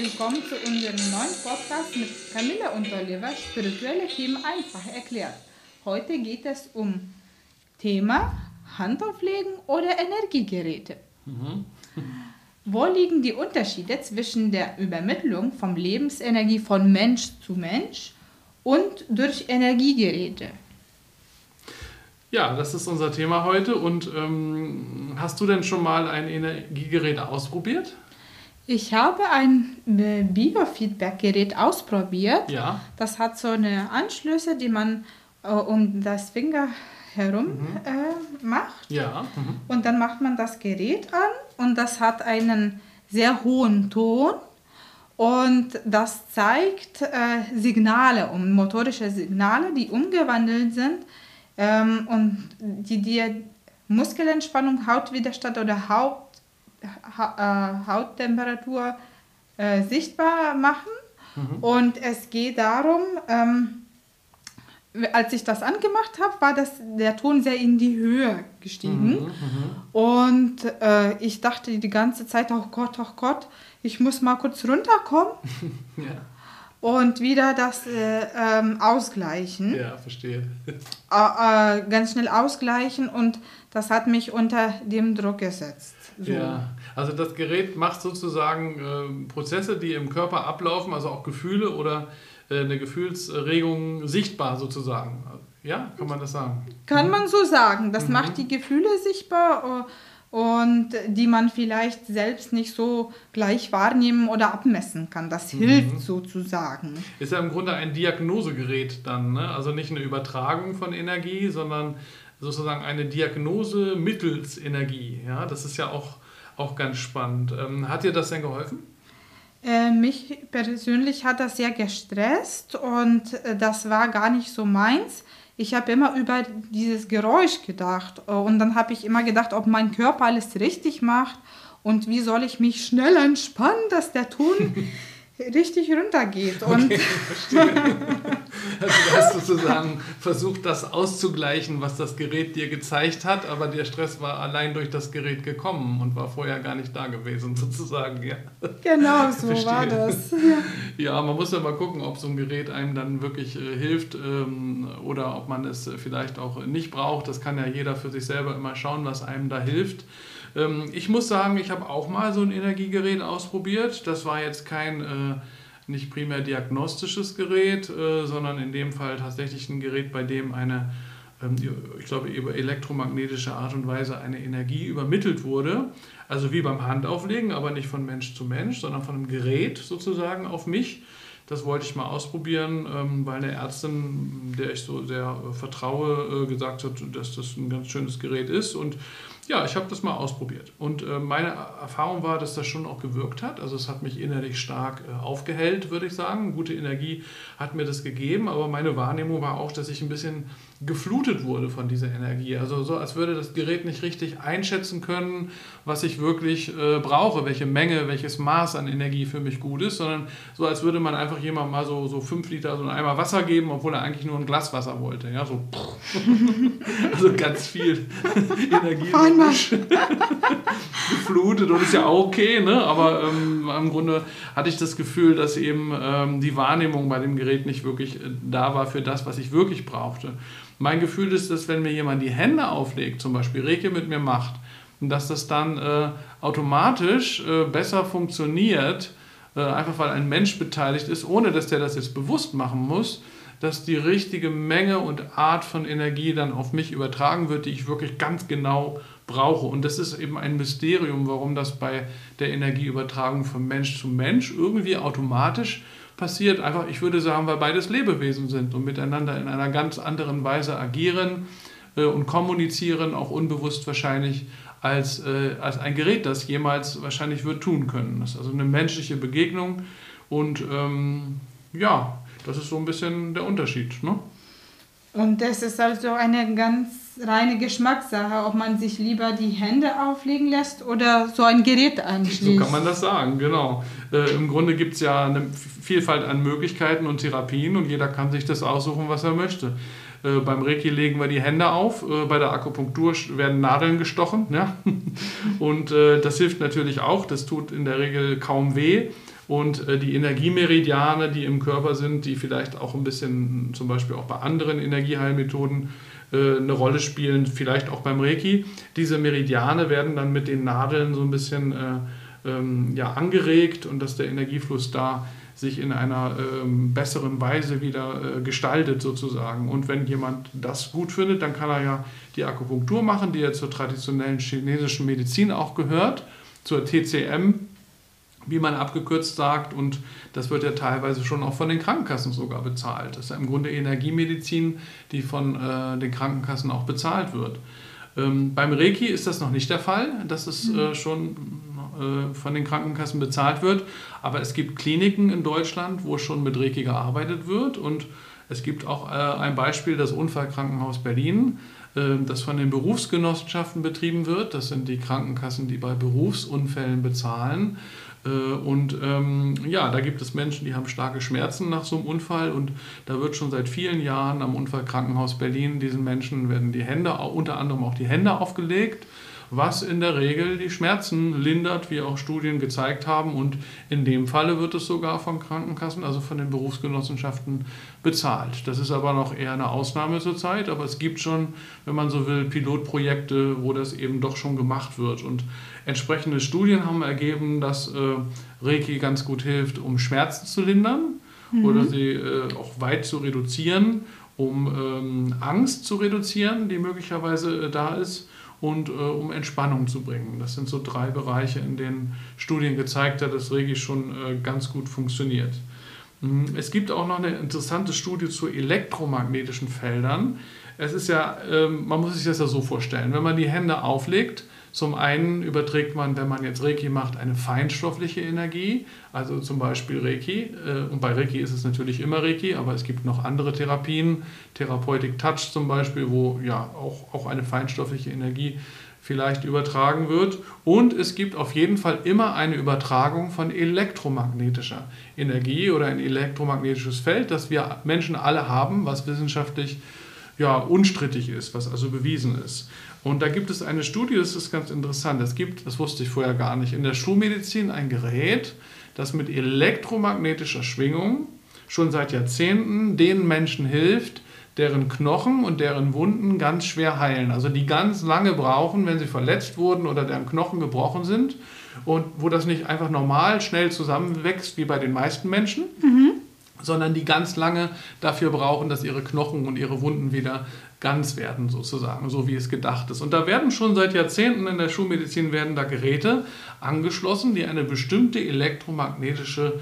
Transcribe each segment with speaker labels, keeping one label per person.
Speaker 1: willkommen zu unserem neuen Podcast mit Camilla und Oliver, spirituelle Themen einfach erklärt. Heute geht es um Thema Handauflegen oder Energiegeräte. Mhm. Wo liegen die Unterschiede zwischen der Übermittlung von Lebensenergie von Mensch zu Mensch und durch Energiegeräte?
Speaker 2: Ja, das ist unser Thema heute. Und ähm, hast du denn schon mal ein Energiegerät ausprobiert?
Speaker 1: Ich habe ein äh, Biofeedback-Gerät ausprobiert.
Speaker 2: Ja.
Speaker 1: Das hat so eine Anschlüsse, die man äh, um das Finger herum mhm. äh, macht.
Speaker 2: Ja.
Speaker 1: Mhm. Und dann macht man das Gerät an und das hat einen sehr hohen Ton und das zeigt äh, Signale, um motorische Signale, die umgewandelt sind ähm, und die dir Muskelentspannung, Hautwiderstand oder Haut ha äh, Hauttemperatur äh, sichtbar machen. Mhm. Und es geht darum, ähm, als ich das angemacht habe, war das, der Ton sehr in die Höhe gestiegen. Mhm, mhm. und äh, ich dachte die ganze Zeit, oh Gott, oh Gott, ich muss mal kurz runterkommen. ja. Und wieder das äh, ähm, ausgleichen.
Speaker 2: Ja, verstehe.
Speaker 1: Äh, äh, ganz schnell ausgleichen und das hat mich unter dem Druck gesetzt.
Speaker 2: So. Ja, also das Gerät macht sozusagen äh, Prozesse, die im Körper ablaufen, also auch Gefühle oder äh, eine Gefühlsregung sichtbar sozusagen. Ja, kann man das sagen?
Speaker 1: Kann man so sagen. Das mhm. macht die Gefühle sichtbar äh, und die man vielleicht selbst nicht so gleich wahrnehmen oder abmessen kann. Das mhm. hilft sozusagen.
Speaker 2: Ist ja im Grunde ein Diagnosegerät dann, ne? also nicht eine Übertragung von Energie, sondern sozusagen eine Diagnose mittels Energie. Ja, das ist ja auch, auch ganz spannend. Ähm, hat dir das denn geholfen?
Speaker 1: Äh, mich persönlich hat das sehr gestresst und äh, das war gar nicht so meins. Ich habe immer über dieses Geräusch gedacht und dann habe ich immer gedacht, ob mein Körper alles richtig macht und wie soll ich mich schnell entspannen, dass der Ton richtig runtergeht. Und okay, verstehe.
Speaker 2: also du hast sozusagen versucht, das auszugleichen, was das Gerät dir gezeigt hat, aber der Stress war allein durch das Gerät gekommen und war vorher gar nicht da gewesen, sozusagen. Ja.
Speaker 1: Genau, so verstehe. war das.
Speaker 2: Ja. man muss ja mal gucken, ob so ein Gerät einem dann wirklich äh, hilft ähm, oder ob man es vielleicht auch nicht braucht. Das kann ja jeder für sich selber immer schauen, was einem da hilft. Ähm, ich muss sagen, ich habe auch mal so ein Energiegerät ausprobiert. Das war jetzt kein äh, nicht primär diagnostisches Gerät, äh, sondern in dem Fall tatsächlich ein Gerät, bei dem eine, ähm, ich glaube, über elektromagnetische Art und Weise eine Energie übermittelt wurde. Also wie beim Handauflegen, aber nicht von Mensch zu Mensch, sondern von einem Gerät sozusagen auf mich. Das wollte ich mal ausprobieren, ähm, weil eine Ärztin, der ich so sehr vertraue, äh, gesagt hat, dass das ein ganz schönes Gerät ist. Und ja, ich habe das mal ausprobiert. Und äh, meine Erfahrung war, dass das schon auch gewirkt hat. Also es hat mich innerlich stark äh, aufgehellt, würde ich sagen. Gute Energie hat mir das gegeben, aber meine Wahrnehmung war auch, dass ich ein bisschen geflutet wurde von dieser Energie. Also so, als würde das Gerät nicht richtig einschätzen können, was ich wirklich äh, brauche, welche Menge, welches Maß an Energie für mich gut ist, sondern so, als würde man einfach jemand mal so, so fünf Liter, so ein Eimer Wasser geben, obwohl er eigentlich nur ein Glas Wasser wollte. Ja, so. also ganz viel Energie geflutet und ist ja auch okay, ne? aber ähm, im Grunde hatte ich das Gefühl, dass eben ähm, die Wahrnehmung bei dem Gerät nicht wirklich äh, da war für das, was ich wirklich brauchte. Mein Gefühl ist, dass wenn mir jemand die Hände auflegt, zum Beispiel Reiki mit mir macht, dass das dann äh, automatisch äh, besser funktioniert, äh, einfach weil ein Mensch beteiligt ist, ohne dass der das jetzt bewusst machen muss, dass die richtige Menge und Art von Energie dann auf mich übertragen wird, die ich wirklich ganz genau brauche. Und das ist eben ein Mysterium, warum das bei der Energieübertragung von Mensch zu Mensch irgendwie automatisch passiert. Einfach, ich würde sagen, weil beides Lebewesen sind und miteinander in einer ganz anderen Weise agieren äh, und kommunizieren, auch unbewusst wahrscheinlich, als, äh, als ein Gerät das jemals wahrscheinlich wird tun können. Das ist also eine menschliche Begegnung und ähm, ja, das ist so ein bisschen der Unterschied. Ne?
Speaker 1: Und das ist also eine ganz reine Geschmackssache, ob man sich lieber die Hände auflegen lässt oder so ein Gerät anschließt.
Speaker 2: So kann man das sagen, genau. Äh, Im Grunde gibt es ja eine Vielfalt an Möglichkeiten und Therapien und jeder kann sich das aussuchen, was er möchte. Äh, beim Reiki legen wir die Hände auf, äh, bei der Akupunktur werden Nadeln gestochen. Ja? Und äh, das hilft natürlich auch, das tut in der Regel kaum weh Und äh, die Energiemeridiane, die im Körper sind, die vielleicht auch ein bisschen zum Beispiel auch bei anderen Energieheilmethoden äh, eine Rolle spielen, vielleicht auch beim Reiki. Diese Meridiane werden dann mit den Nadeln so ein bisschen äh, ähm, ja, angeregt und dass der Energiefluss da sich in einer ähm, besseren Weise wieder äh, gestaltet sozusagen. Und wenn jemand das gut findet, dann kann er ja die Akupunktur machen, die ja zur traditionellen chinesischen Medizin auch gehört, zur TCM, wie man abgekürzt sagt. Und das wird ja teilweise schon auch von den Krankenkassen sogar bezahlt. Das ist ja im Grunde Energiemedizin, die von äh, den Krankenkassen auch bezahlt wird. Ähm, beim Reiki ist das noch nicht der Fall, dass es äh, schon äh, von den Krankenkassen bezahlt wird. Aber es gibt Kliniken in Deutschland, wo schon mit Reiki gearbeitet wird. Und es gibt auch äh, ein Beispiel, das Unfallkrankenhaus Berlin, das von den Berufsgenossenschaften betrieben wird. Das sind die Krankenkassen, die bei Berufsunfällen bezahlen. Äh, und ähm, ja, da gibt es Menschen, die haben starke Schmerzen nach so einem Unfall und da wird schon seit vielen Jahren am Unfallkrankenhaus Berlin diesen Menschen werden die Hände, unter anderem auch die Hände aufgelegt was in der Regel die Schmerzen lindert, wie auch Studien gezeigt haben. Und in dem Falle wird es sogar von Krankenkassen, also von den Berufsgenossenschaften, bezahlt. Das ist aber noch eher eine Ausnahme zurzeit, aber es gibt schon, wenn man so will, Pilotprojekte, wo das eben doch schon gemacht wird. Und entsprechende Studien haben ergeben, dass äh, Reiki ganz gut hilft, um Schmerzen zu lindern mhm. oder sie äh, auch weit zu reduzieren, um ähm, Angst zu reduzieren, die möglicherweise äh, da ist und äh, um Entspannung zu bringen. Das sind so drei Bereiche, in denen Studien gezeigt haben, dass Regi schon äh, ganz gut funktioniert. Mhm. Es gibt auch noch eine interessante Studie zu elektromagnetischen Feldern. Es ist ja, äh, man muss sich das ja so vorstellen, wenn man die Hände auflegt, zum einen überträgt man, wenn man jetzt Reiki macht, eine feinstoffliche Energie, also zum Beispiel Reiki. Äh, und bei Reiki ist es natürlich immer Reiki, aber es gibt noch andere Therapien, Therapeutic Touch zum Beispiel, wo ja auch, auch eine feinstoffliche Energie vielleicht übertragen wird. Und es gibt auf jeden Fall immer eine Übertragung von elektromagnetischer Energie oder ein elektromagnetisches Feld, das wir Menschen alle haben, was wissenschaftlich ja, unstrittig ist, was also bewiesen ist. Und da gibt es eine Studie, das ist ganz interessant. Es gibt, das wusste ich vorher gar nicht, in der Schulmedizin ein Gerät, das mit elektromagnetischer Schwingung schon seit Jahrzehnten den Menschen hilft, deren Knochen und deren Wunden ganz schwer heilen. Also die ganz lange brauchen, wenn sie verletzt wurden oder deren Knochen gebrochen sind. Und wo das nicht einfach normal schnell zusammenwächst wie bei den meisten Menschen, mhm. Sondern die ganz lange dafür brauchen, dass ihre Knochen und ihre Wunden wieder ganz werden sozusagen, so wie es gedacht ist. Und da werden schon seit Jahrzehnten in der Schulmedizin werden da Geräte angeschlossen, die eine bestimmte elektromagnetische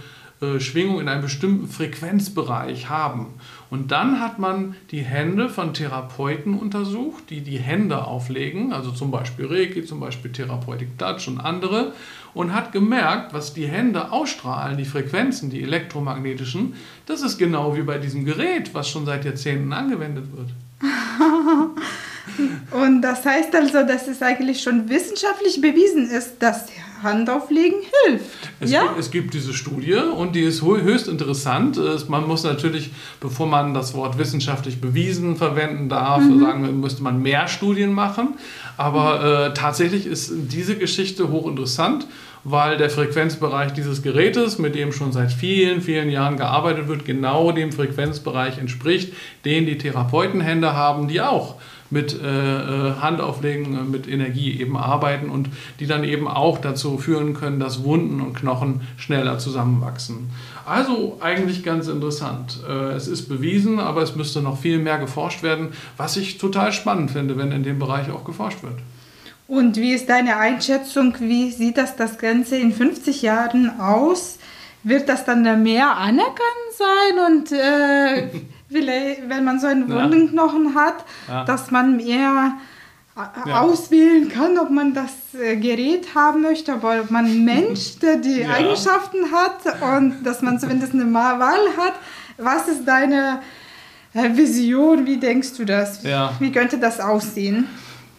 Speaker 2: Schwingung in einem bestimmten Frequenzbereich haben. Und dann hat man die Hände von Therapeuten untersucht, die die Hände auflegen, also zum Beispiel Reiki, zum Beispiel Therapeutic Touch und andere, und hat gemerkt, was die Hände ausstrahlen, die Frequenzen, die elektromagnetischen, das ist genau wie bei diesem Gerät, was schon seit Jahrzehnten angewendet wird.
Speaker 1: Und das heißt also, dass es eigentlich schon wissenschaftlich bewiesen ist, dass Handauflegen hilft.
Speaker 2: Es, ja? gibt, es gibt diese Studie und die ist höchst interessant. Man muss natürlich, bevor man das Wort wissenschaftlich bewiesen verwenden darf, mhm. sagen, müsste man mehr Studien machen. Aber äh, tatsächlich ist diese Geschichte hochinteressant weil der Frequenzbereich dieses Gerätes, mit dem schon seit vielen, vielen Jahren gearbeitet wird, genau dem Frequenzbereich entspricht, den die Therapeutenhände haben, die auch mit äh, äh Handauflegen, äh, mit Energie eben arbeiten und die dann eben auch dazu führen können, dass Wunden und Knochen schneller zusammenwachsen. Also eigentlich ganz interessant. Äh, es ist bewiesen, aber es müsste noch viel mehr geforscht werden, was ich total spannend finde, wenn in dem Bereich auch geforscht wird.
Speaker 1: Und wie ist deine Einschätzung? Wie sieht das, das Ganze in 50 Jahren aus? Wird das dann mehr anerkannt sein und äh, wenn man so einen Wundenknochen hat, ja. dass man mehr ja. auswählen kann, ob man das äh, Gerät haben möchte, aber ob man Mensch, der die ja. Eigenschaften hat und dass man zumindest eine Wahl hat. Was ist deine äh, Vision? Wie denkst du das? Wie könnte das aussehen?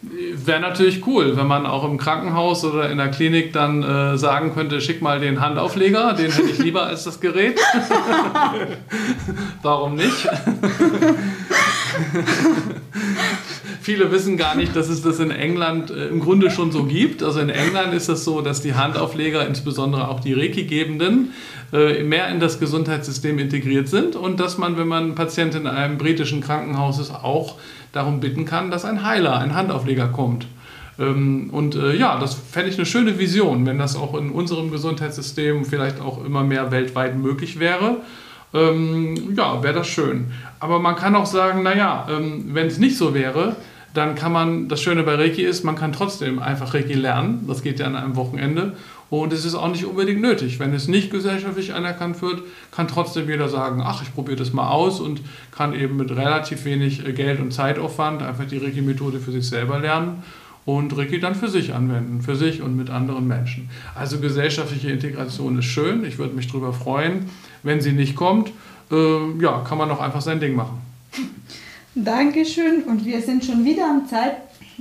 Speaker 2: Wäre natürlich cool, wenn man auch im Krankenhaus oder in der Klinik dann äh, sagen könnte, schick mal den Handaufleger, den hätte ich lieber als das Gerät. Warum nicht? viele wissen gar nicht, dass es das in England äh, im Grunde schon so gibt. Also in England ist es so, dass die Handaufleger, insbesondere auch die Reiki-Gebenden, äh, mehr in das Gesundheitssystem integriert sind und dass man, wenn man Patient in einem britischen Krankenhaus ist, auch darum bitten kann, dass ein Heiler, ein Handaufleger kommt. Ähm, und äh, ja, das fände ich eine schöne Vision, wenn das auch in unserem Gesundheitssystem vielleicht auch immer mehr weltweit möglich wäre. Ähm, ja, wäre das schön. Aber man kann auch sagen, naja, ähm, wenn es nicht so wäre, dann kann man, das Schöne bei Reiki ist, man kann trotzdem einfach Reiki lernen. Das geht ja an einem Wochenende. Und es ist auch nicht unbedingt nötig. Wenn es nicht gesellschaftlich anerkannt wird, kann trotzdem jeder sagen, ach, ich probiere das mal aus und kann eben mit relativ wenig äh, Geld und Zeitaufwand einfach die Reiki-Methode für sich selber lernen und Reiki dann für sich anwenden, für sich und mit anderen Menschen. Also gesellschaftliche Integration ist schön. Ich würde mich darüber freuen. Wenn sie nicht kommt, äh, ja, kann man auch einfach sein Ding machen.
Speaker 1: Dankeschön und wir sind schon wieder am Zeit,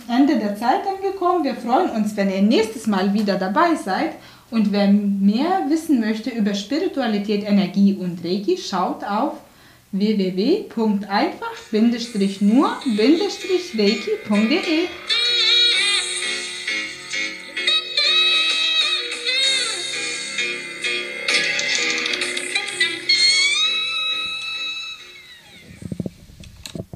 Speaker 1: Ende der Zeit angekommen. Wir freuen uns, wenn ihr nächstes Mal wieder dabei seid. Und wer mehr wissen möchte über Spiritualität, Energie und Reiki, schaut auf www.einfach-nur-reiki.de.